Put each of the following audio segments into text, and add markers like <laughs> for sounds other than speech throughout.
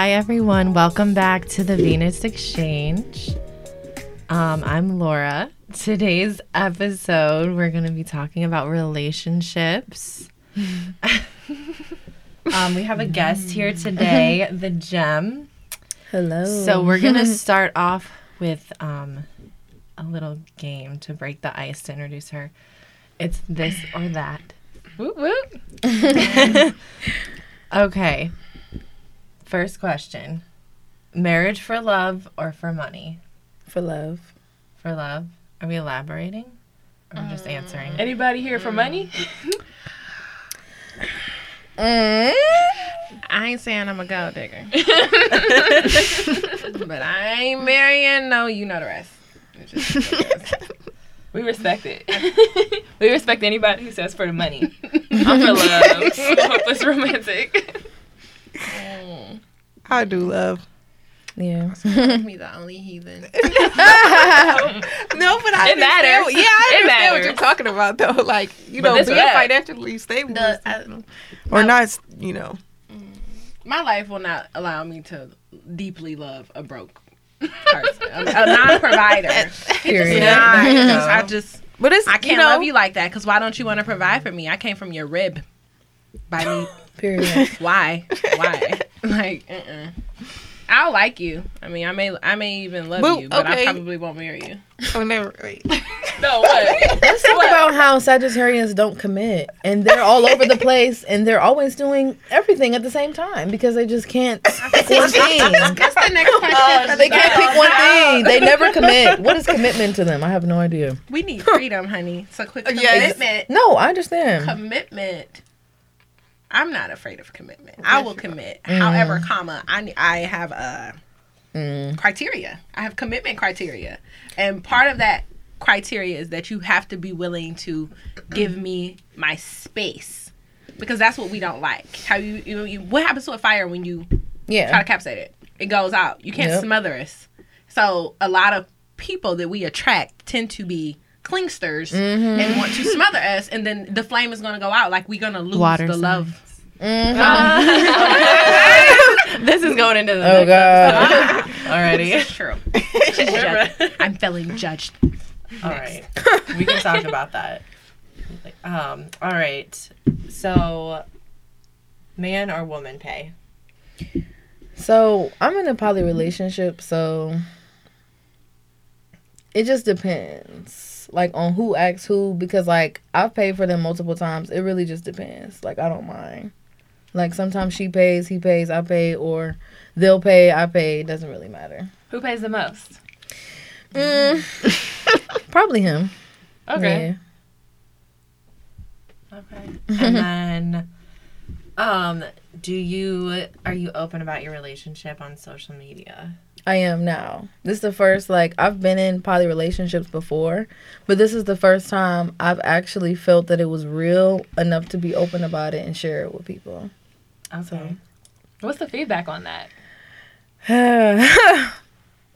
Hi, everyone. Welcome back to the Venus Exchange. Um, I'm Laura. Today's episode, we're going to be talking about relationships. <laughs> um, we have a guest here today, the Gem. Hello. So we're going to start off with um, a little game to break the ice to introduce her. It's this or that. Whoop, whoop. <laughs> <laughs> Okay. First question Marriage for love or for money? for love. For love? Are we elaborating? Or just answering? Anybody here for money? Mm. <laughs> I ain't saying I'm a gold digger. <laughs> but I ain't marrying no, you know the rest. <laughs> We respect it. we respect anybody who says for the money. I'm for love. So hope it's romantic. I do love. Yeah. Me the only heathen. <laughs> No, but I It understand. matters. Yeah, I It understand what you're talking about, though. <laughs> Like, you But know, being rap- financially stable, The- I- or not, you know. Mm. My life will not allow me to deeply love a broke person, a, a non-provider. <laughs> Period. Nah, I There you just, I just But it's I can't you know, love you like that because why don't you want to provide for me? I came from your rib. By me. Period. <laughs> why? Why? <laughs> like, uh-uh. I'll like you. I mean, I may, I may even love Well, you, but I probably won't marry you. Oh, never. Wait. <laughs> No, what? Let's talk about how Sagittarians don't commit, and they're all over the place, and they're always doing everything at the same time because they just can't pick one thing. What's the next oh, question? They can't pick one thing. They never commit. What is commitment to them? I have no idea. We need freedom, honey. So quick Yes. commitment. No, I understand. commitment. I'm not afraid of commitment. I will commit. However, comma, I I have a Mm. criteria. I have commitment criteria, and part of that criteria is that you have to be willing to give me my space because that's what we don't like. How you you, you what happens to a fire when you yeah. try to capsite it? It goes out. You can't Yep. smother us. So a lot of people that we attract tend to be clingsters Mm-hmm. and want to smother us, and then the flame is going to go out. Like we're going to lose Water the signs. love. <laughs> this is going into the Oh next God. episode <laughs> already. It's true. <laughs> She's. I'm feeling judged. All right. We can talk about that. Um, all right. So, man or woman pay? So I'm in a poly relationship, so it just depends, like on who asks who. Because like I've paid for them multiple times. It really just depends. Like I don't mind. Like sometimes she pays, he pays, I pay, or they'll pay, I pay. It doesn't really matter. Who pays the most? Mm, <laughs> probably him. Okay. Okay. And then, um, do you are you open about your relationship on social media? I am now. This is the first like I've been in poly relationships before, but this is the first time I've actually felt that it was real enough to be open about it and share it with people. Okay. What's the feedback on that? <sighs>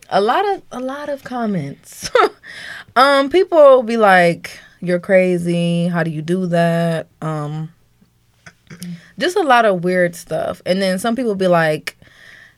a lot of a lot of comments. <laughs> um people will be like you're crazy. How do you do that? Um just a lot of weird stuff. And then some people be like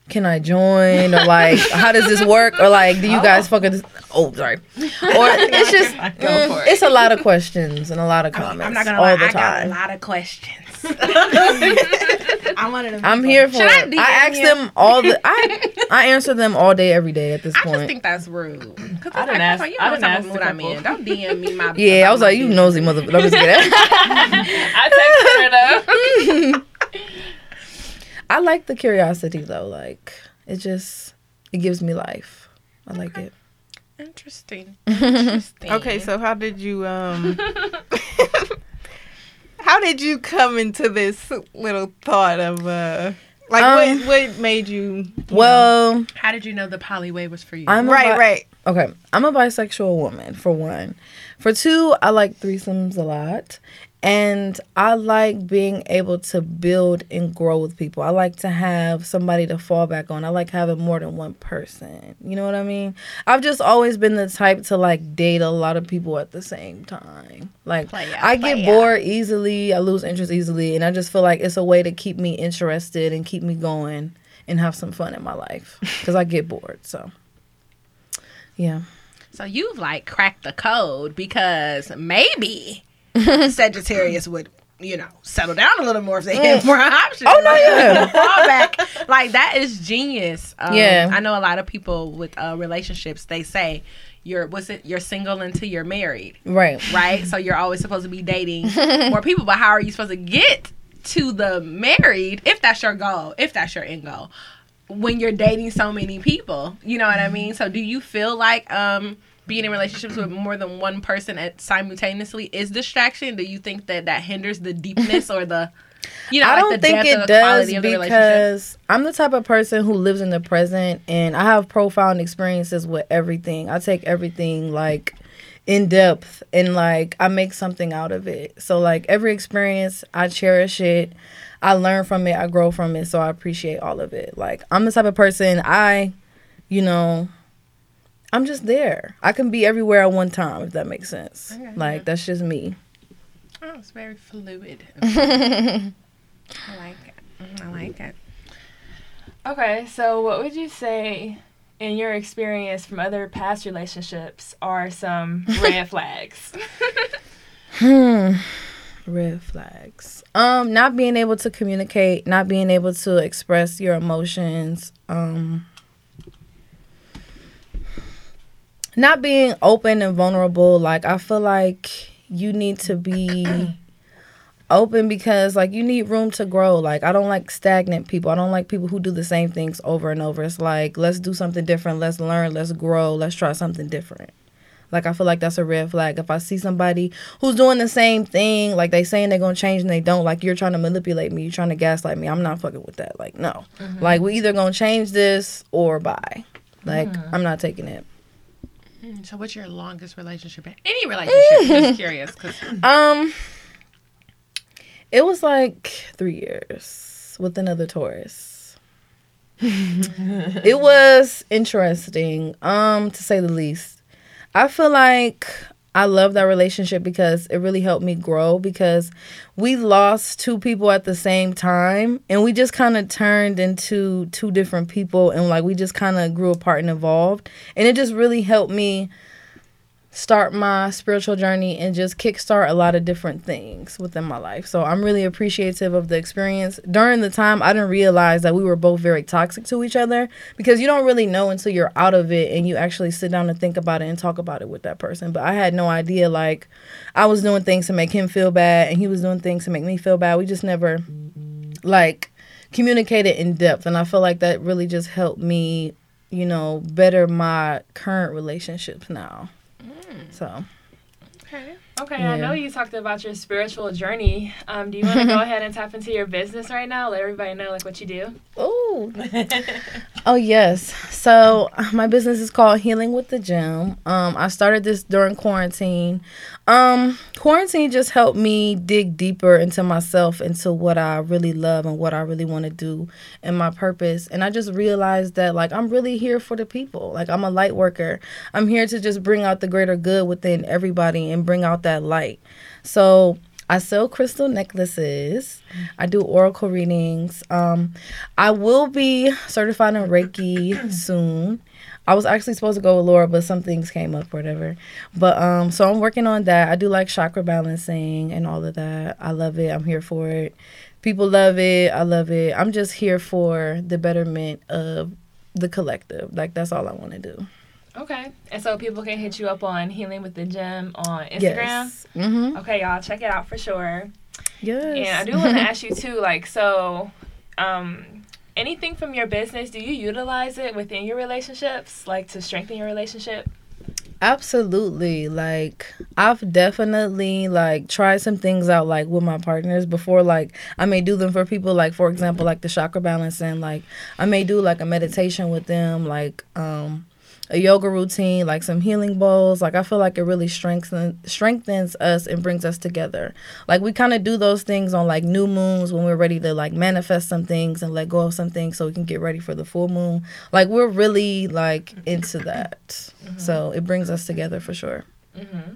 can I join? Or like, <laughs> how does this work? Or like, do you guys fucking? Oh, sorry. Or <laughs> it's just, mm, it. it's a lot of questions and a lot of comments I'm not gonna all lie. the I got a lot of questions. <laughs> I'm one of them. I'm people. here for Should I it. DM I ask you? them all the. I <laughs> I answer them all day, every day at this I point. I just think that's rude. Cause I I didn't ask- You I know didn't what type ask of a mood I'm couple. in. Don't DM me my. <laughs> yeah, I was like, you business. nosy mother. I'm just kidding. I texted her though. I like the curiosity though. Like it just it gives me life. I like it. Interesting. Interesting. Okay, so how did you um? How did you come into this little thought of uh? Like Um, what what made you? Well, how did you know the poly way was for you? I'm Right, bi- right. Okay, I'm a bisexual woman for one. For two, I like threesomes a lot. And I like being able to build and grow with people. I like to have somebody to fall back on. I like having more than one person. You know what I mean? I've just always been the type to like date a lot of people at the same time. Like I get bored easily, I lose interest easily, and I just feel like it's a way to keep me interested and keep me going and have some fun in my life <laughs> because I get bored. So, yeah. So you've like cracked the code because maybe <laughs> Sagittarius would, you know, settle down a little more if they had more <laughs> options. Oh, no, yeah. Fallback. Like that is genius. Um, Yeah. I know a lot of people with uh, relationships. They say you're what's it? You're single until you're married, Right. right? so you're always supposed to be dating <laughs> more people. But how are you supposed to get to the married if that's your goal? If that's your end goal? when you're dating so many people. You know what I mean? So do you feel like um being in relationships with more than one person at simultaneously is distraction? Do you think that that hinders the deepness or the you know, I don't the think it does quality of the relationship? because I'm the type of person who lives in the present and I have profound experiences with everything. I take everything like in depth and like I make something out of it. So like every experience, I cherish it. I learn from it, I grow from it, so I appreciate all of it. Like I'm the type of person I, you know, I'm just there. I can be everywhere at one time if that makes sense. Okay, like that's just me. Oh, it's very fluid. <laughs> I like it. Mm, I like it. Okay, so what would you say, in your experience from other past relationships, are some <laughs> red flags? <laughs> Hmm. Red flags. Um, not being able to communicate, not being able to express your emotions, um not being open and vulnerable. Like I feel like you need to be <clears throat> open because like you need room to grow. Like I don't like stagnant people. I don't like people who do the same things over and over. It's like let's do something different, let's learn, let's grow, let's try something different. Like I feel like that's a red flag. If I see somebody who's doing the same thing, like they saying they're gonna change and they don't, like you're trying to manipulate me, you're trying to gaslight me. I'm not fucking with that. Like no, mm-hmm. like we either gonna change this or bye. Like mm-hmm. I'm not taking it. Mm, So what's your longest relationship? Any relationship? Just curious because <laughs> Um, it was like three years with another Taurus. <laughs> it was interesting, um, to say the least. I feel like I love that relationship because it really helped me grow because we lost two people at the same time and we just kind of turned into two different people and like we just kind of grew apart and evolved. And it just really helped me start my spiritual journey and just kickstart a lot of different things within my life. So I'm really appreciative of the experience. During the time, I didn't realize that we were both very toxic to each other because you don't really know until you're out of it and you actually sit down and think about it and talk about it with that person. But I had no idea like I was doing things to make him feel bad and he was doing things to make me feel bad. We just never like communicated in depth and I feel like that really just helped me, you know, better my current relationships now. Mm. So okay. Okay, I know you talked about your spiritual journey. Um, do you want to go <laughs> ahead and tap into your business right now? Let everybody know like what you do. Oh. <laughs> oh yes. So my business is called Healing with the Gem. Um, I started this during quarantine. Um, quarantine just helped me dig deeper into myself, into what I really love and what I really want to do, and my purpose. And I just realized that like I'm really here for the people. Like I'm a light worker. I'm here to just bring out the greater good within everybody and bring out that light. So I sell crystal necklaces. I do oracle readings. Um, I will be certified in Reiki soon. I was actually supposed to go with Laura, but some things came up, whatever. But um, so I'm working on that. I do like chakra balancing and all of that. I love it. I'm here for it. People love it. I love it. I'm just here for the betterment of the collective. Like that's all I want to do. Okay, and so people can hit you up on Healing with the Gem on Instagram. Yes. Mm-hmm. Okay, y'all check it out for sure. Yes. And I do want to ask you too, like, so, um, anything from your business, do you utilize it within your relationships, like to strengthen your relationship? Absolutely. Like I've definitely like tried some things out like with my partners before like I may do them for people like for example like the chakra balancing like I may do like a meditation with them like um a yoga routine, like some healing bowls. Like I feel like it really strengthens strengthens us and brings us together. Like we kind of do those things on like new moons when we're ready to like manifest some things and let go of some things so we can get ready for the full moon. Like we're really like into that. So it brings us together for sure. Mm-hmm.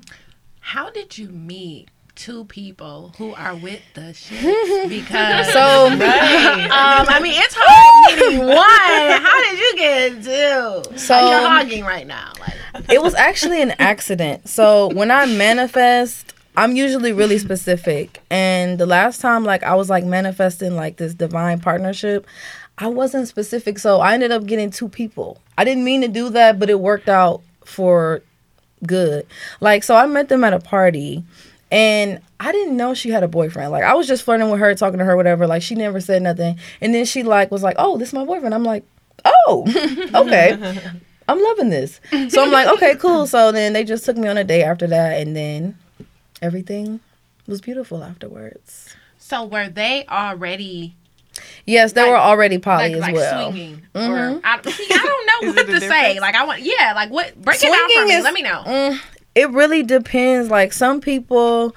How did you meet two people who are with the shit <laughs> because So <laughs> um, I mean it's hard meeting one. How did you get two? So- So you're hogging right now. Like it was actually an accident. So when I manifest, I'm usually really specific. And the last time like I was like manifesting like this divine partnership, I wasn't specific. So I ended up getting two people. I didn't mean to do that, but it worked out for good. Like so I met them at a party and I didn't know she had a boyfriend. Like I was just flirting with her, talking to her, whatever. Like she never said nothing. And then she like was like, "Oh, this is my boyfriend." I'm like, "Oh, <laughs> okay." I'm loving this. So I'm like, okay, cool. So then they just took me on a date after that, and then everything was beautiful afterwards. so were they already Yes, they Like- were already poly like, as like well. swinging Mhm. or I, see, I don't know <laughs> what it a to say. Like I want yeah, like what break it down for me. is- Let me know. Mm, it really depends. Like some people.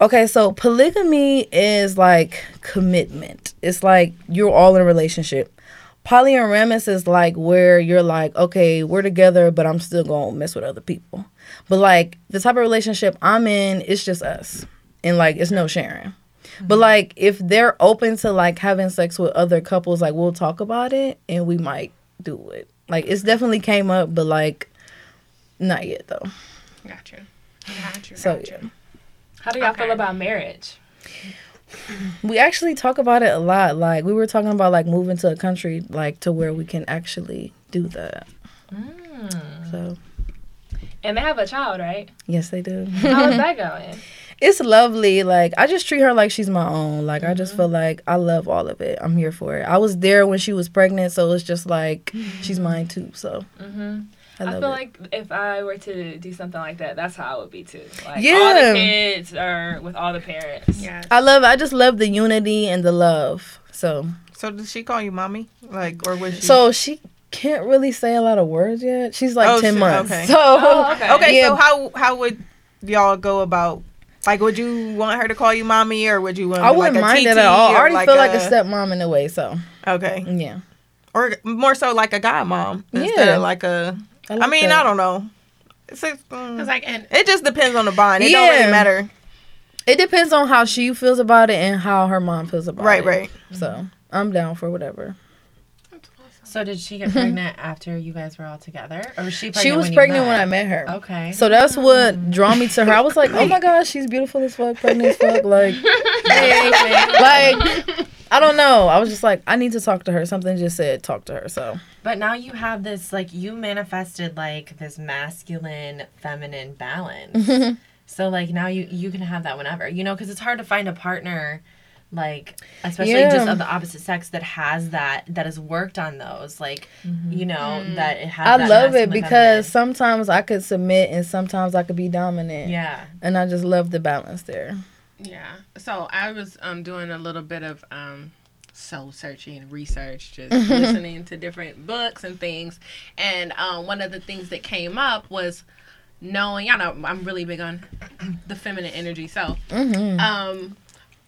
Okay, so polygamy is like commitment. It's like you're all in a relationship. Polyamorous is like where you're like, okay, we're together, but I'm still gonna mess with other people. But like the type of relationship I'm in, it's just us, and like it's no sharing. But mm-hmm. like if they're open to like having sex with other couples, like we'll talk about it and we might do it. Like it's definitely came up, but like not yet though. Got you. Got you. So got you. yeah. How do y'all Okay. feel about marriage? We actually talk about it a lot. Like we were talking about like moving to a country like to where we can actually do that. Mm. So And they have a child, right? yes, they do. How is that <laughs> going? it's lovely. Like I just treat her like she's my own. Like I just mm-hmm. feel like I love all of it. I'm here for it. I was there when she was pregnant, so it's just like mm-hmm. she's mine too. So hmm I I, feel it. like if I were to do something like that, that's how I would be too. Like all Yeah. the kids are with all the parents. Yeah. I love. I just love the unity and the love. So So did she call you mommy? Like, or was she? so she can't really say a lot of words yet. She's like Oh, ten shit, months. okay. <laughs> So Oh, okay. okay. yeah. So how how would y'all go about? Like, would you want her to call you mommy, or would you want? I wouldn't like a mind it TT at all. I or already feel like a a stepmom in a way. So Okay, yeah. or more so like a godmom instead Yeah. of like a. I, like mean, that. I don't know. It's, it's, mm, Cause like and it just depends on the bond. It don't really matter. It depends on how she feels about it and how her mom feels about Right, it. right. Right. So I'm down for whatever. So did she get pregnant after you guys were all together, or was she? Pregnant she was when you pregnant when I met? met her. Okay. So that's what drew me to her. I was like, oh my gosh, she's beautiful as fuck, pregnant as fuck. Like, <laughs> like, I don't know. I was just like, I need to talk to her. Something just said, talk to her. So But now you have this like you manifested like this masculine feminine balance. <laughs> so like now you you can have that whenever. You know cuz it's hard to find a partner like especially just of the opposite sex that has that that has worked on those like mm-hmm. you know mm. that it has I that love it because feminine. sometimes I could submit and sometimes I could be dominant. yeah. And I just love the balance there. Yeah. So I was um doing a little bit of um soul searching, research, just Mm-hmm. listening to different books and things. And um one of the things that came up was knowing, y'all know I'm really big on the feminine energy. So Mm-hmm. um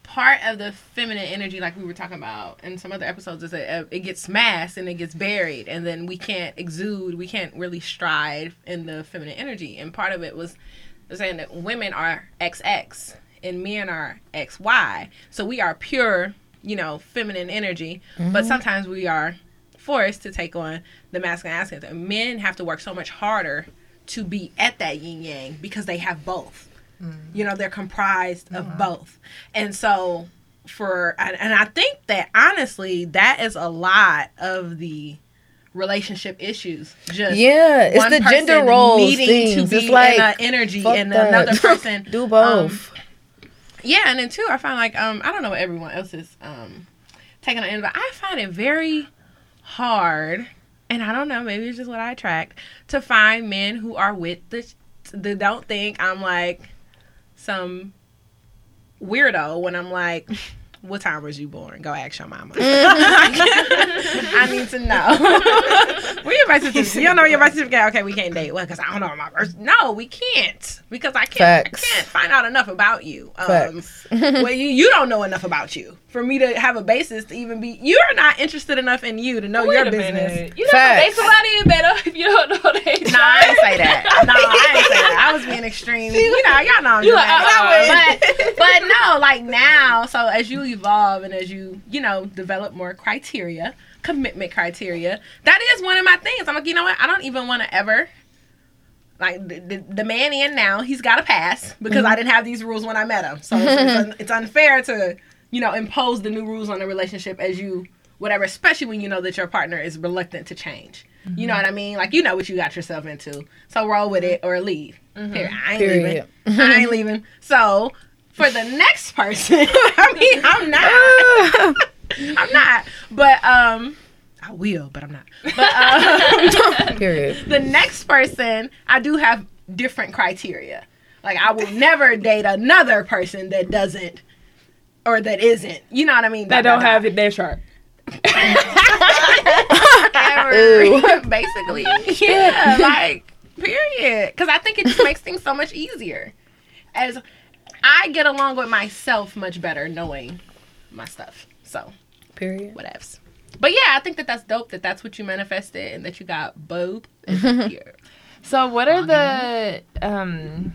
part of the feminine energy like we were talking about in some other episodes is that uh, it gets masked and it gets buried and then we can't exude we can't really strive in the feminine energy and part of it was saying that women are xx and men are xy so we are pure you know feminine energy. But mm-hmm. sometimes we are forced to take on the masculine aspect. And men have to work so much harder to be at that yin yang because they have both. Mm. You know they're comprised of uh-huh. both. And so for and, i think that honestly that is a lot of the relationship issues. Just Yeah, it's the gender roles needing things. to it's be like in energy and that. another <laughs> person do um, both. Yeah and then too i find like um i don't know what everyone else is um taking on but i find it very hard and i don't know maybe it's just what i attract to find men who are with the that don't think i'm like some weirdo when i'm like what time was you born? Go ask your mama. <laughs> I need to know. <laughs> Where your birth certificate? You don't know your birth certificate? Okay, we can't date. Well, because I don't know my birth. No, we can't because I can't. Facts. I can't find out enough about you. Um, Facts. <laughs> well, you, you don't know enough about you for me to have a basis to even be. You're not interested enough in you to know Wait your a business. minute. You never Facts. date somebody you better if you don't know they No, I didn't say that. No, I didn't say that. I was being extreme. You know, y'all know I'm You dramatic. like, uh-uh. but no, like now, so as you evolve and as you, you know, develop more criteria, commitment criteria, that is one of my things. I'm like, you know what? I don't even want to ever. Like the, the, the man in now, he's got to pass because I mm-hmm. didn't have these rules when I met him. So it's, it's, un, <laughs> it's unfair to, you know, impose the new rules on the relationship as you, whatever, especially when you know that your partner is reluctant to change. You know mm-hmm. what I mean? Like, you know what you got yourself into. So roll with it or leave. Mm-hmm. Period. I ain't Period. leaving. I ain't leaving. So for the next person, <laughs> I mean, I'm not. <laughs> I'm not. But um, I will, but I'm not. But um, <laughs> Period. the next person, I do have different criteria. Like I will never date another person that doesn't or that isn't. You know what I mean? That don't have it their chart. ever. Basically, yeah. Like period. Because I think it just makes things so much easier. As I get along with myself much better knowing my stuff. So Period. whatevs. But yeah, I think that that's dope. That that's what you manifested and that you got both here. <laughs> So what are the um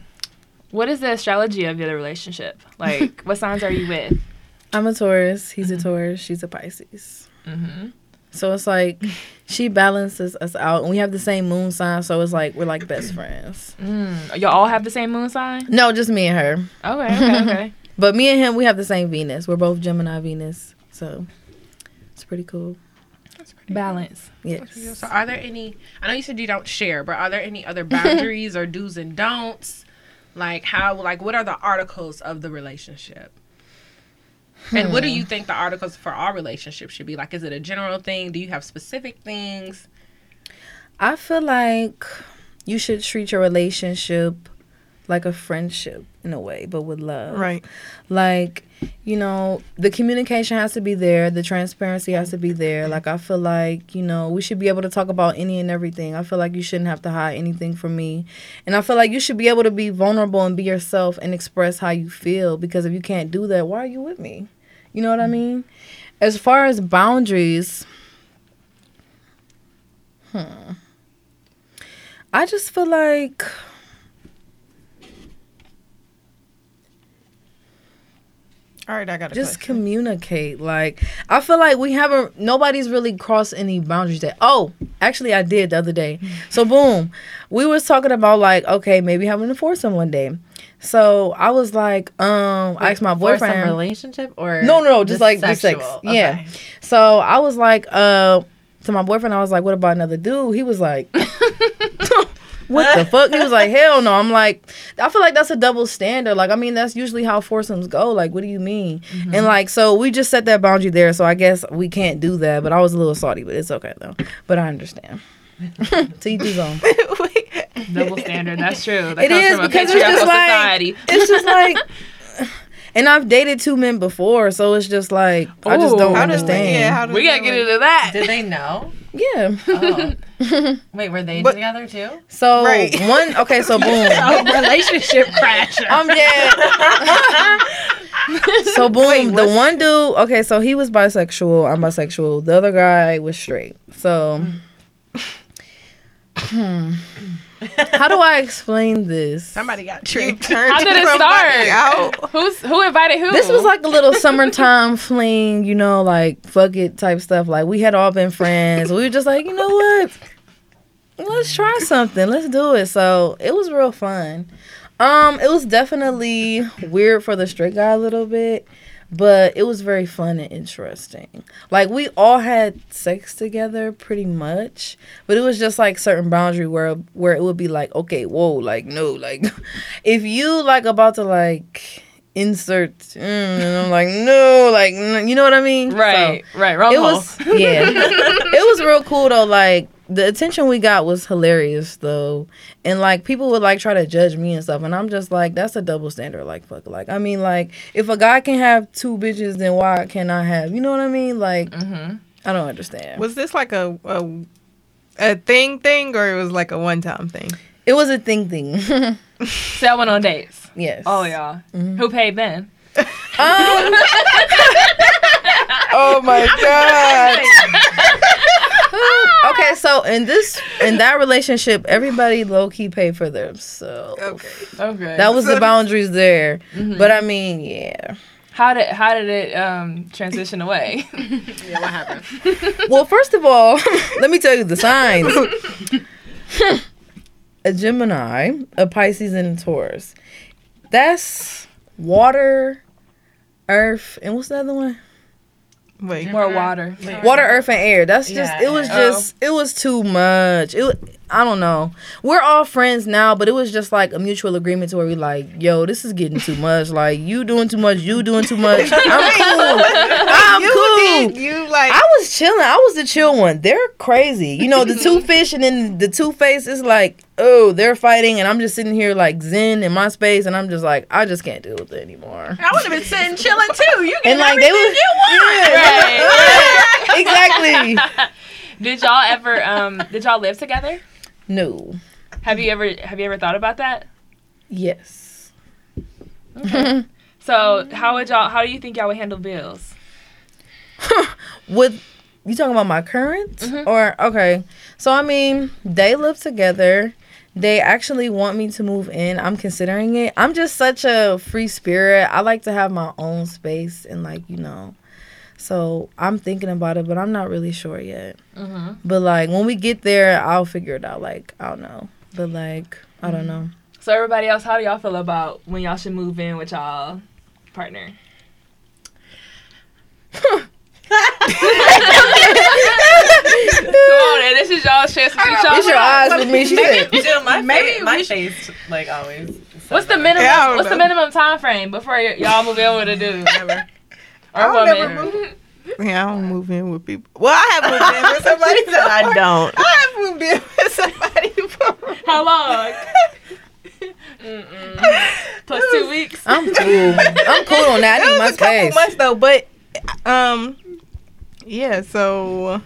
what is the astrology of your relationship? Like what signs are you with? <laughs> I'm a Taurus. He's a Taurus. She's a Pisces. Mm-hmm. So it's like she balances us out, and we have the same moon sign. So it's like we're like best friends. Mm. Y'all all have the same moon sign? No, just me and her. Okay, okay, okay. <laughs> But me and him, we have the same Venus. We're both Gemini Venus. So it's pretty cool. That's pretty Balance. Yes. So are there any I know you said you don't share, but are there any other boundaries or do's and don'ts? Like how like what are the articles of the relationship? And what do hmm. you think the articles for our relationship should be? Like is it a general thing? Do you have specific things? I feel like you should treat your relationship like a friendship in a way, but with love. Right. Like, you know, the communication has to be there, the transparency has to be there. Like, I feel like, you know, we should be able to talk about any and everything. I feel like you shouldn't have to hide anything from me. And I feel like you should be able to be vulnerable and be yourself and express how you feel because if you can't do that, why are you with me? You know what I mean? As far as boundaries, hmm. I just feel like All right, I got a just question. communicate. Like I feel like we haven't nobody's really crossed any boundaries that oh, actually I did the other day. <laughs> So boom. We was talking about like, okay, maybe having a foursome one day. So I was like, um I asked my For some boyfriend relationship or No, no, no, just like the sex. sexual? Yeah. So I was like, uh, to my boyfriend, I was like, what about another dude? He was like, <laughs> what the <laughs> fuck? He was like, hell no. I'm like, I feel like that's a double standard. Like, I mean, that's usually how foursomes go. Like, what do you mean? Mm-hmm. And like, so we just set that boundary there. So I guess we can't do that. But I was a little salty, but it's okay though. But I understand. to each his own. Double standard. That's true. That It comes is from a because it's patriarchal just like society. it's just <laughs> like. And I've dated two men before, so it's just like I just don't How does understand. yeah, how does we gotta get work? into that. Did they know? Yeah. Oh. Wait, were they But- together too? So Right. one okay, so <laughs> boom. relationship crasher. I'm dead. so boom, the one dude. Okay, so he was bisexual. I'm bisexual. The other guy was straight. So, mm. Hmm. how do I explain this? Somebody got You tricked. turned How did it start? Out. Who's who invited who? This was like a little summertime fling, you know, like fuck it type stuff. Like we had all been friends. We were just like, you know what? Let's try something. Let's do it. So it was real fun. Um, it was definitely weird for the straight guy a little bit, but it was very fun and interesting. Like we all had sex together pretty much, but it was just like certain boundary where where it would be like, okay, whoa, like no, like <laughs> if you like about to like insert, mm, and I'm like no, like you know what I mean? right, right. Wrong It hole. was yeah. <laughs> it was real cool though. Like the attention we got was hilarious though, and like people would like try to judge me and stuff, and I'm just like that's a double standard. Like fuck, like I mean like if a guy can have two bitches, then why can't I have? You know what I mean? Like Mm-hmm. I don't understand. Was this like a, a a thing thing or it was like a one time thing? It was a thing thing. So I went on dates. yes. Oh y'all. Who paid then? Um, <laughs> <laughs> Oh my god! Okay, so in this in that relationship, everybody low key paid for themselves. Okay. Okay. That was the boundaries there. But I mean, yeah. how did how did it um transition away? <laughs> Yeah, what happened? <laughs> Well, first of all, <laughs> let me tell you the signs. a Gemini, a Pisces, and a Taurus. That's water, earth, and what's the other one? Wait. More water. Water, earth, and air. That's just. Yeah, it was air. just. It was too much. It. Wa- I don't know. We're all friends now, but it was just like a mutual agreement to where we like, yo, this is getting too much. Like you doing too much. You doing too much. <laughs> I'm cool. I'm you cool. did. You like. I was chilling. I was the chill one. They're crazy. You know, the two <laughs> fish and then the two face is like, oh, they're fighting, and I'm just sitting here like zen in my space, and I'm just like, I just can't deal with it anymore. I would have been sitting chilling too. You get And like they everything was, you want. Yeah, <laughs> exactly. Did y'all ever um did y'all live together? No. Have you ever have you ever thought about that? Yes. Okay. <laughs> So how would y'all how do you think y'all would handle bills? <laughs> With you talking about my current mm-hmm. or okay? So I mean, they live together. They actually want me to move in. I'm considering it. I'm just such a free spirit. I like to have my own space and like you know. So I'm thinking about it, but I'm not really sure yet. Mm-hmm. But like when we get there, I'll figure it out. Like I don't know, but like I don't mm-hmm. know. So everybody else, how do y'all feel about when y'all should move in with y'all partner? <laughs> Come on, and this is y'all's chance to teach y'all. It's your eyes with me. She said. Still, my Maybe face, my should- face, like always. What's the minimum? Yeah, I don't what's the minimum time frame before y- y'all move in with a dude Never. Or I'll woman? never move. Yeah, I don't move in with people. Well, I have moved in with somebody. She said, "I <laughs> don't." I have moved in with <laughs> somebody before. How long? Two weeks. I'm cool. I'm cool on that. I It need was my a couple space. months though, but um, yeah. So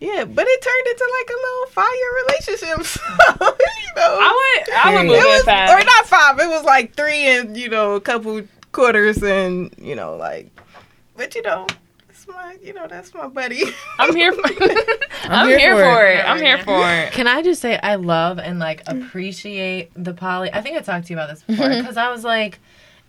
yeah, but it turned into like a little fire relationship. <laughs> So you know, I would I would move it in was fast. or not five. It was like three and you know a couple quarters and you know like, but you know. it's My, you know, that's my buddy. <laughs> I'm here for <laughs> I'm, here, for it. I'm here for it. Can I just say I love and like appreciate the poly? I think I talked to you about this before mm-hmm. because I was like,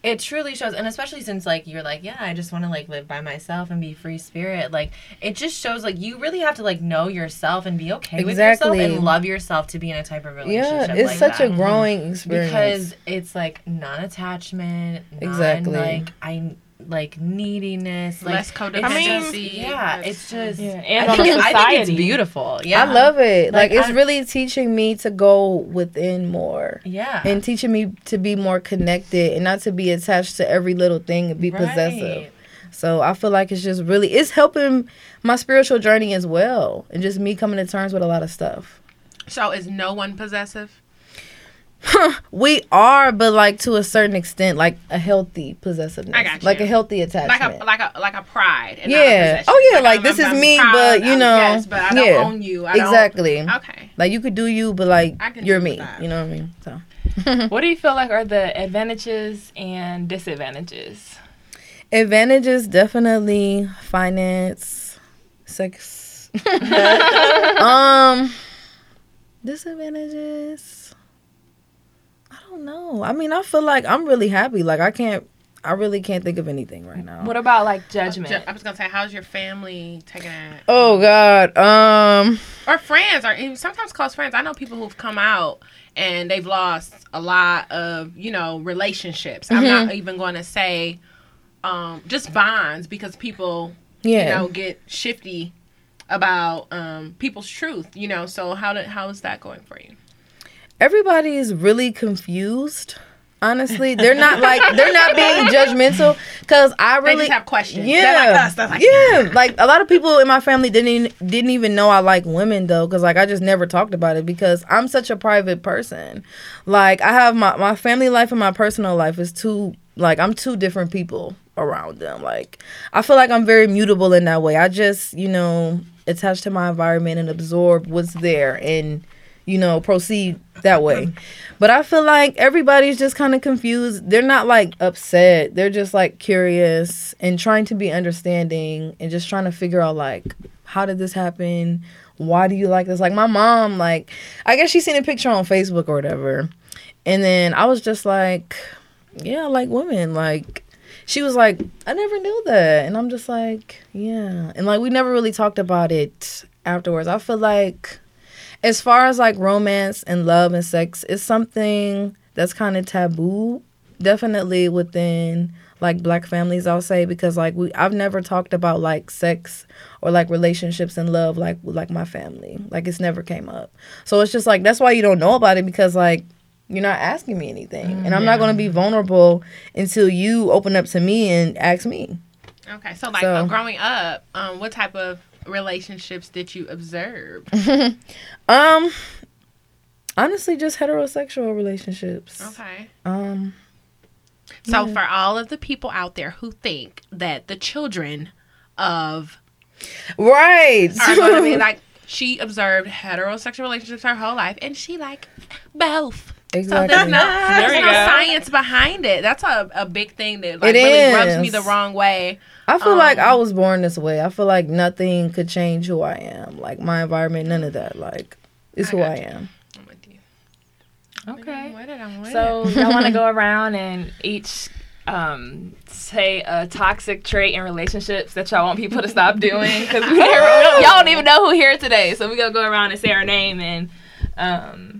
it truly shows, and especially since like you're like, yeah, I just want to like live by myself and be free spirit. Like it just shows like you really have to like know yourself and be okay with yourself and love yourself to be in a type of relationship. Yeah, it's like such that. a growing experience. because it's like non-attachment, Exactly. like I like neediness, like Less it's codependency. just- yeah, it's just. Yeah, and I think, a it- I think it's beautiful. Yeah, I love it. Like, Like, it's I- really teaching me to go within more. Yeah, And teaching me to be more connected and not to be attached to every little thing and be possessive. So I feel like it's just really it's helping my spiritual journey as well. And just me coming to terms with a lot of stuff. So is no one possessive? <laughs> We are, but like to a certain extent, like a healthy possessiveness. I got Like a healthy attachment, Like a like a like a pride. And not a Yeah. Oh, yeah, like, I'm- this is I'm me, proud, but, you I'm- know, Yes, but I don't yeah. own you. I don't- exactly. Okay. Like you could do you, but like you're me. that. You know what I mean? So <laughs> What do you feel like are the advantages and disadvantages? advantages definitely finance, sex. <laughs> um, disadvantages. I don't know. I mean, I feel like I'm really happy. Like I can't. I really can't think of anything right now. What about like judgment? Ju- I was gonna say, how's your family taking it? Oh God. Um. Or friends, or even sometimes close friends. I know people who've come out and they've lost a lot of, you know, relationships. I'm Mm-hmm. not even going to say um, just bonds because people, Yeah. you know, get shifty about um, people's truth. You know, so how did how is that going for you? Everybody is really confused. Honestly, they're not like they're not being <laughs> judgmental because I really have questions. Yeah, like us. They're like, yeah. Like a lot of people in my family didn't even, didn't even know I like women though, because like I just never talked about it because I'm such a private person. Like I have my my family life and my personal life is two like I'm two different people around them. Like I feel like I'm very mutable in that way. I just you know attach to my environment and absorb what's there and you know proceed that way. But I feel like everybody's just kind of confused. They're not like upset. They're just like curious and trying to be understanding and just trying to figure out like how did this happen? Why do you like this? Like my mom, like I guess she seen a picture on Facebook or whatever. And then I was just like, Yeah, I like women. Like she was like, I never knew that. And I'm just like, Yeah. And like we never really talked about it afterwards. I feel like as far as like romance and love and sex, it's something that's kind of taboo. Definitely within like black families I'll say because like we I've never talked about like sex or like relationships and love like like my family. Like it's never came up. So it's just like that's why you don't know about it because like you're not asking me anything. And I'm not going to be vulnerable until you open up to me and ask me. Okay, so like So- growing up, um, what type of relationships did you observe? <laughs> Um honestly just heterosexual relationships. Okay. Um So for all of the people out there who think that the children of right. are going to be <laughs> like she observed heterosexual relationships her whole life and she like both. So exactly. there's no, there's you no go. science behind it. That's a, a big thing that like It really rubs me the wrong way. I feel like Um, I was born this way. I feel like nothing could change who I am. Like my environment, none of that. Like it's I who I you. am. I'm with you. Okay. I'm with it. I'm with So it. y'all want to go around and each um, say a toxic trait in relationships that y'all want people to stop doing? Because we <laughs> don't- y'all don't even know who here today. So we gonna go around and say our name and. Um, One day.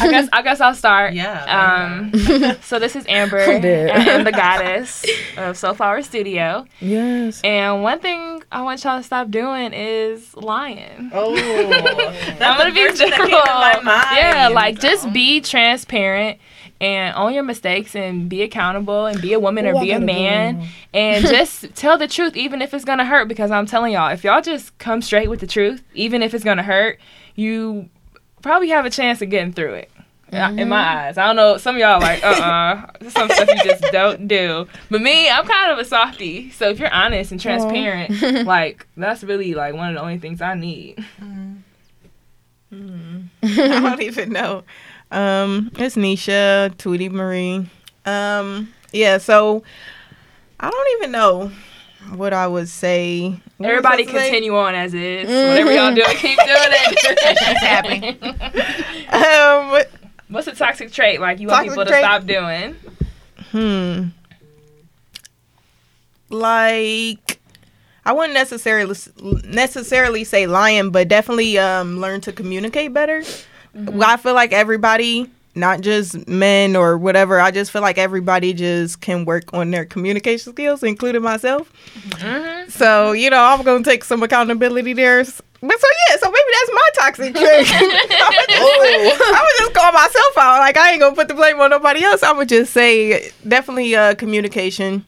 I guess I guess I'll start. Yeah. Um, <laughs> so this is Amber. I'm. I am the goddess of Soulflower Studio. Yes. And one thing I want y'all to stop doing is lying. Oh, <laughs> I'm gonna be general. Yeah, like just be transparent and own your mistakes and be accountable and be a woman Ooh, or I be a man now. and <laughs> just tell the truth even if it's gonna hurt because I'm telling y'all if y'all just come straight with the truth even if it's gonna hurt you probably have a chance of getting through it. Uh, In my eyes, I don't know. Some of y'all like, uh, uh some stuff you just <laughs> don't do. But me, I'm kind of a softie. So if you're honest and transparent, <laughs> like that's really like one of the only things I need. I don't even know. Um, it's Nisha, Tweety Marie. Um, yeah, so I don't even know what I would say. Everybody continue on as is. Whatever y'all doing, keep doing it. <laughs> She's happy. Um, What's a toxic trait like you want people to trait? stop doing? hmm. Like, I wouldn't necessarily necessarily say lying, but definitely um learn to communicate better. Well, I feel like everybody, not just men or whatever, I just feel like everybody just can work on their communication skills, including myself. So, you know, I'm going to take some accountability there. But so, yeah, so maybe that's my toxic trait. <laughs> I would just call myself out. Like, I ain't going to put the blame on nobody else. I would just say definitely uh, communication.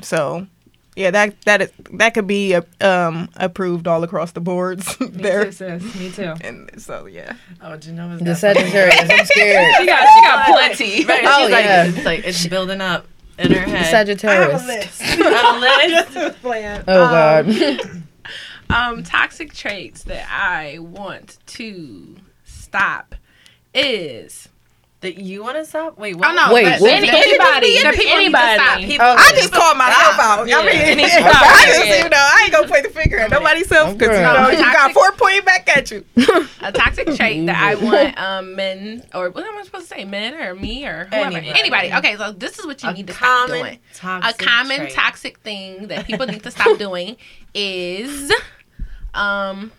So, yeah, that that is, that could be uh, um, approved all across the boards <laughs> Me there. too, sis. Me too. <laughs> And so, yeah. Oh, do you know The Sagittarius. <laughs> I'm scared. She got, she got plenty. Right, Oh, she's like, yeah. it's like it's building up in her head. Sagittarius. A list. Oh God. um, toxic traits that I want to stop is That you want to stop? Wait, what? oh no, Wait, that- what? that- Any- that people- anybody, that people need to stop. anybody. People- I just called myself out. Yeah, I mean, it needs to I stop. just, you know, I ain't gonna point the finger at nobody self because, you know you got four pointing back at you. <laughs> a toxic trait that I want um men or what am I supposed to say men or me or whoever Anybody. anybody. Okay, so this is what you A need to stop doing. A common trait. toxic thing that people need to stop <laughs> doing is um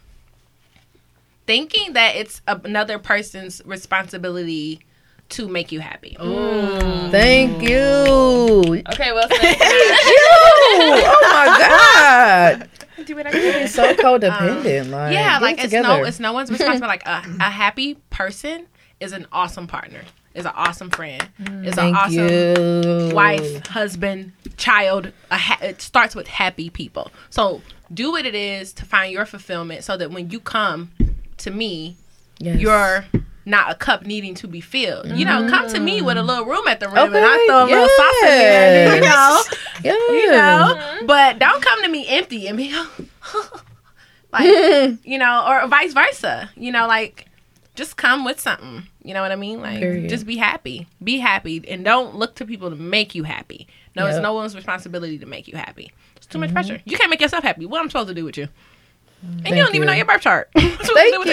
thinking that it's another person's responsibility to make you happy. Ooh. Thank you. Okay, well, <laughs> Smith. oh my God. <laughs> Do it You're so codependent. Um, like, yeah, like it it's no, it's no one's responsibility. like a, <laughs> a happy person is an awesome partner, is an awesome friend, mm. is an awesome you. wife, husband, child. A ha- it starts with happy people. So do what it is to find your fulfillment, so that when you come to me, Yes. you're not a cup needing to be filled. You know, come to me with a mm. little room at the rim, and I Okay, throw a little sauce in there. You know, <laughs> Yes. you know. Mm-hmm. But don't come to me empty and be <laughs> like, <laughs> you know, or vice versa. You know, like just come with something. You know what I mean? Like, Period. just be happy. Be happy, and don't look to people to make you happy. No, it's no one's responsibility to make you happy. It's too much mm-hmm. pressure. You can't make yourself happy. What am I'm supposed to do with you? And Thank you don't even you. know your birth chart. <laughs> What I'm supposed to Thank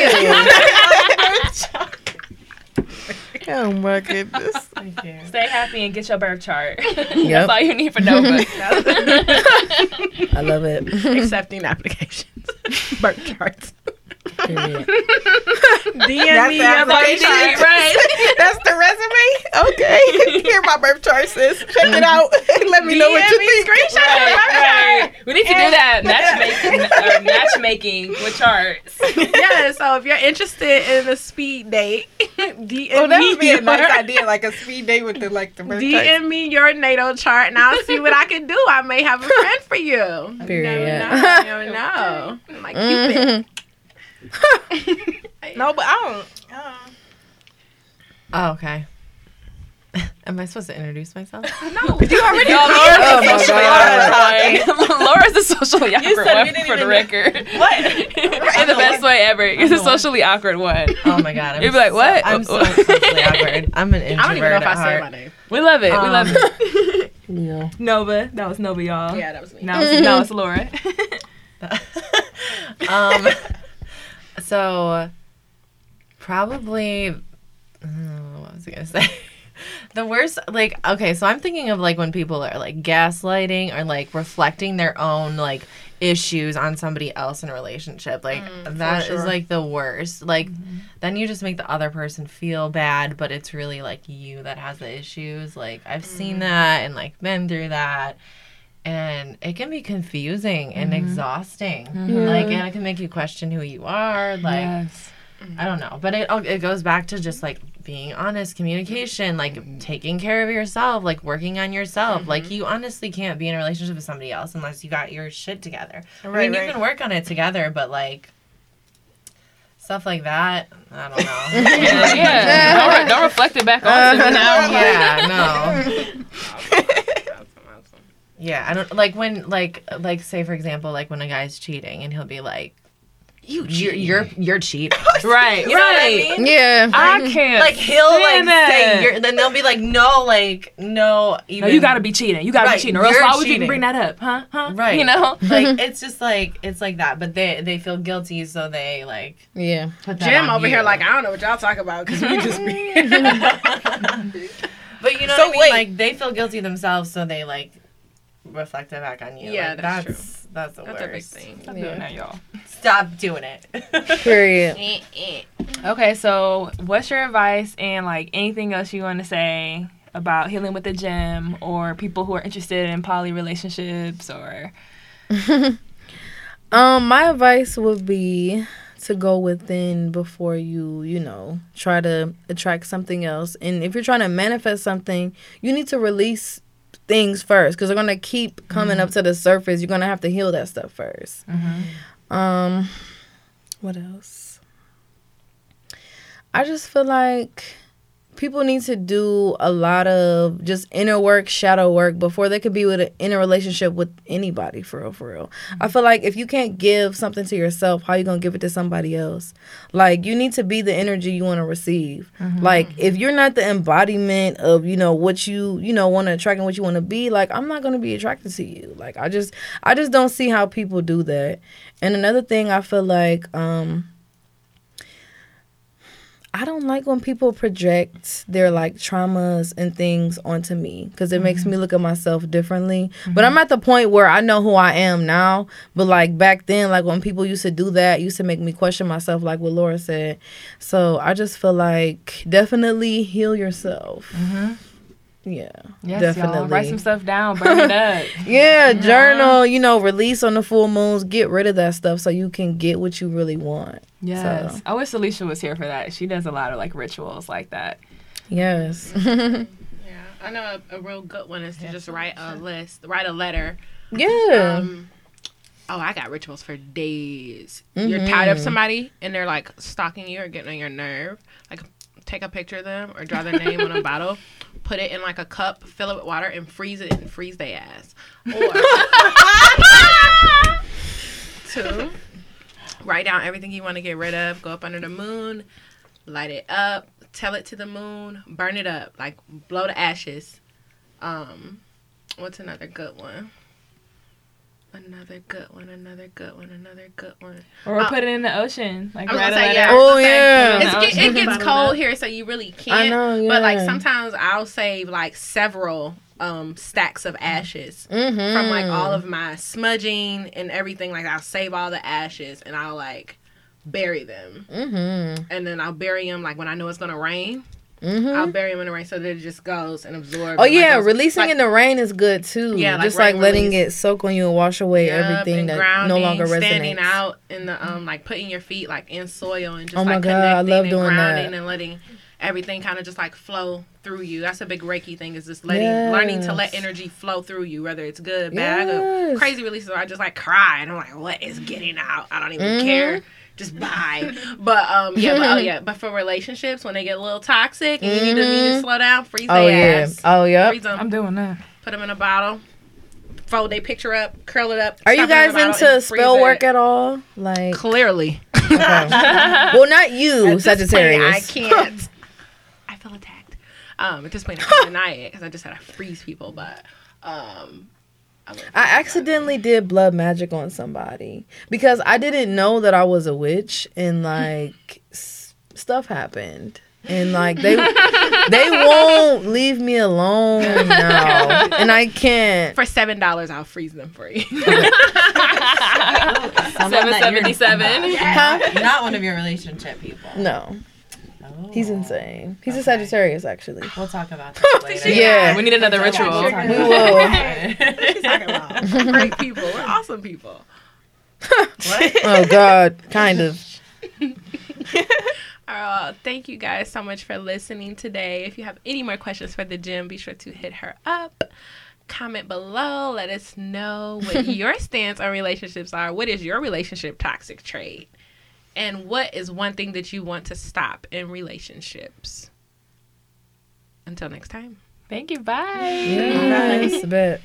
you. <laughs> <laughs> <laughs> Oh my goodness. Thank you. Stay happy and get your birth chart. <laughs> Yep. That's all you need for Nova. <laughs> I love it. Accepting applications, birth charts. Period. DM That's me the your birth chart. right. That's the resume. Okay. Here my birth chart sis. Check it out. Let me know what you me think. screenshot your birth chart. right, right. We need to do that matchmaking, uh, matchmaking with charts. yeah, so if you're interested in a speed date, DM Oh, that would be a nice <laughs> idea, like a speed date with the like the birth chart. DM me your natal chart and I'll see what I can do. I may have a <laughs> friend for you. Period. <laughs> You never know. You never know. I'm like Cupid. No, but I don't. Uh, Oh, okay. Am I supposed to introduce myself? <laughs> No. You already Yo, Oh <laughs> Laura's my the socially God. awkward one. Laura's the socially awkward said one didn't for the record. What? <laughs> In the best way ever. You're the socially awkward one. Oh my god. I'm You'd be like, so- what? I'm so socially awkward. I'm an introvert I don't even know if at I said heart. my name. We love it. We love Um, it. Yeah. Nova. That was Nova, y'all. Yeah, that was me. Now it's, now it's Laura. um, so probably uh, what was I gonna say? The worst, like, okay, so I'm thinking of like when people are like gaslighting or like reflecting their own like issues on somebody else in a relationship. Like mm, that is sure. like the worst. Like mm-hmm. then you just make the other person feel bad, but it's really like you that has the issues. Like I've seen mm-hmm. that and like been through that. And it can be confusing and mm-hmm. exhausting. Like, and it can make you question who you are. Like, yes. Mm-hmm. I don't know, but it it goes back to just like being honest, communication, like taking care of yourself, like working on yourself. Mm-hmm. Like you honestly can't be in a relationship with somebody else unless you got your shit together. I Right, mean, right. you can work on it together, but like stuff like that, I don't know. <laughs> Yeah, yeah. <laughs> Don't, re- don't reflect it back on me now. <laughs> yeah, no. Yeah, I don't like when like like say for example like when a guy's cheating and he'll be like, "You you're you're, you're cheating." Right, <laughs> You know what I right. mean? Yeah. I can't. like he'll like stand that. say you're, then they'll be like no like no even No, you gotta be cheating. You gotta Right, be cheating, or else you're why would you bring that up, huh? Huh? Right. You know. <laughs> like it's just like it's like that but they they feel guilty so they like Yeah. put that Jim on over you. here like I don't know what y'all talk about because we just be. <laughs> but you know So what I mean wait. like they feel guilty themselves so they like reflect it back on you Yeah, Like, that's that's that's the That's a big worst thing. Stop doing that, y'all. stop doing it <laughs> Period. <laughs> Okay, so what's your advice and like anything else you want to say about healing with the Gem or people who are interested in poly relationships or <laughs> Um, my advice would be to go within before you, you know, try to attract something else. And if you're trying to manifest something, you need to release things first because they're gonna keep coming up to the surface. You're gonna have to heal that stuff 1st Um, what else? I just feel like people need to do a lot of just inner work, shadow work before they could be with a, in a relationship with anybody for real, for real. I feel like if you can't give something to yourself, how you gonna give it to somebody else? Like you need to be the energy you want to receive. Like if you're not the embodiment of you know what you you know want to attract and what you want to be, like I'm not gonna be attracted to you. Like I just I just don't see how people do that. And another thing I feel like um I don't like when people project their like traumas and things onto me because it makes me mm-hmm. look at myself differently. But I'm mm-hmm. at the point where I know who I am now. But like back then, like when people used to do that, used to make me question myself, like what Laura said. So I just feel like definitely heal yourself. Mm-hmm. Yeah, yes, definitely. y'all write some stuff down, burn it up. <laughs> Yeah, journal. You know, release on the full moons. Get rid of that stuff so you can get what you really want. Yes, So. I wish Alicia was here for that. She does a lot of like rituals like that. Yes. <laughs> Yeah, I know a, a real good one is to just write a list, write a letter. yeah. Um, oh, I got rituals for days. You're tired of somebody and they're like stalking you or getting on your nerve. Like, take a picture of them or draw their name on a <laughs> bottle, put it in like a cup, fill it with water, and freeze it and freeze their ass. Or <laughs> two, write down everything you want to get rid of. Go up under the moon. light it up, tell it to the moon, burn it up, like blow the ashes. Um, what's another good one? Another good one, another good one, another good one. Or Uh, put it in the ocean. Like I was write gonna a say, letter. yeah. Oh yeah. It's Yeah. get, it gets <laughs> cold here, so you really can't. know, But like sometimes I'll save like several um stacks of ashes Mhm. from like all of my smudging and everything. Like I'll save all the ashes and I'll like bury them, Mhm. and then I'll bury them like when I know it's gonna rain. Mhm. I'll bury them in the rain so that it just goes and absorbs. Oh like, yeah, goes- releasing like, in the rain is good too. Yeah, like just like letting release. it soak on you and wash away Yup, everything that no longer resonates. Standing out in the um like putting your feet like in soil and just Oh my like God, I connecting love and doing grounding that. and letting everything kind of just like flow through you. That's a big Reiki thing is just letting learning to let energy flow through you, whether it's good, bad, I go Yes. crazy releases. Or I just like cry and I'm like, what is getting out? I don't even Mhm. care. Just bye. But um yeah, but oh yeah, but for relationships when they get a little toxic and you need to, need to Mhm. slow down, freeze Oh their yeah. ass. Oh yeah, Freeze them I'm doing that. put them in a bottle, fold their picture up, curl it up. Are you stuff it in guys into and freeze spell it. work at all? Like Clearly. okay. well, not you, At this point, Sagittarius. I can't. <laughs> I feel attacked. Um, at this point, I can't deny it because I just had to freeze people. But um, I, accidentally did blood magic on somebody because I didn't know that I was a witch and like s- stuff happened. And like they <laughs> they won't leave me alone now. And I can't. for seven dollars, I'll freeze them for you. <laughs> Someone that you're- 777. Not, not one of your relationship people. No. He's insane. He's a Sagittarius actually. We'll talk about that <laughs> later. Yeah. We need another We'll ritual. talk about We that. will. <laughs> <laughs> She's talking about great people. We're awesome people. Oh God, kind of. Uh, thank you guys so much for listening today. If you have any more questions for the Gem, be sure to hit her up. Comment below. Let us know what your stance on relationships are. What is your relationship toxic trait? And what is one thing that you want to stop in relationships? Until next time. Thank you. Bye. Yes, bet.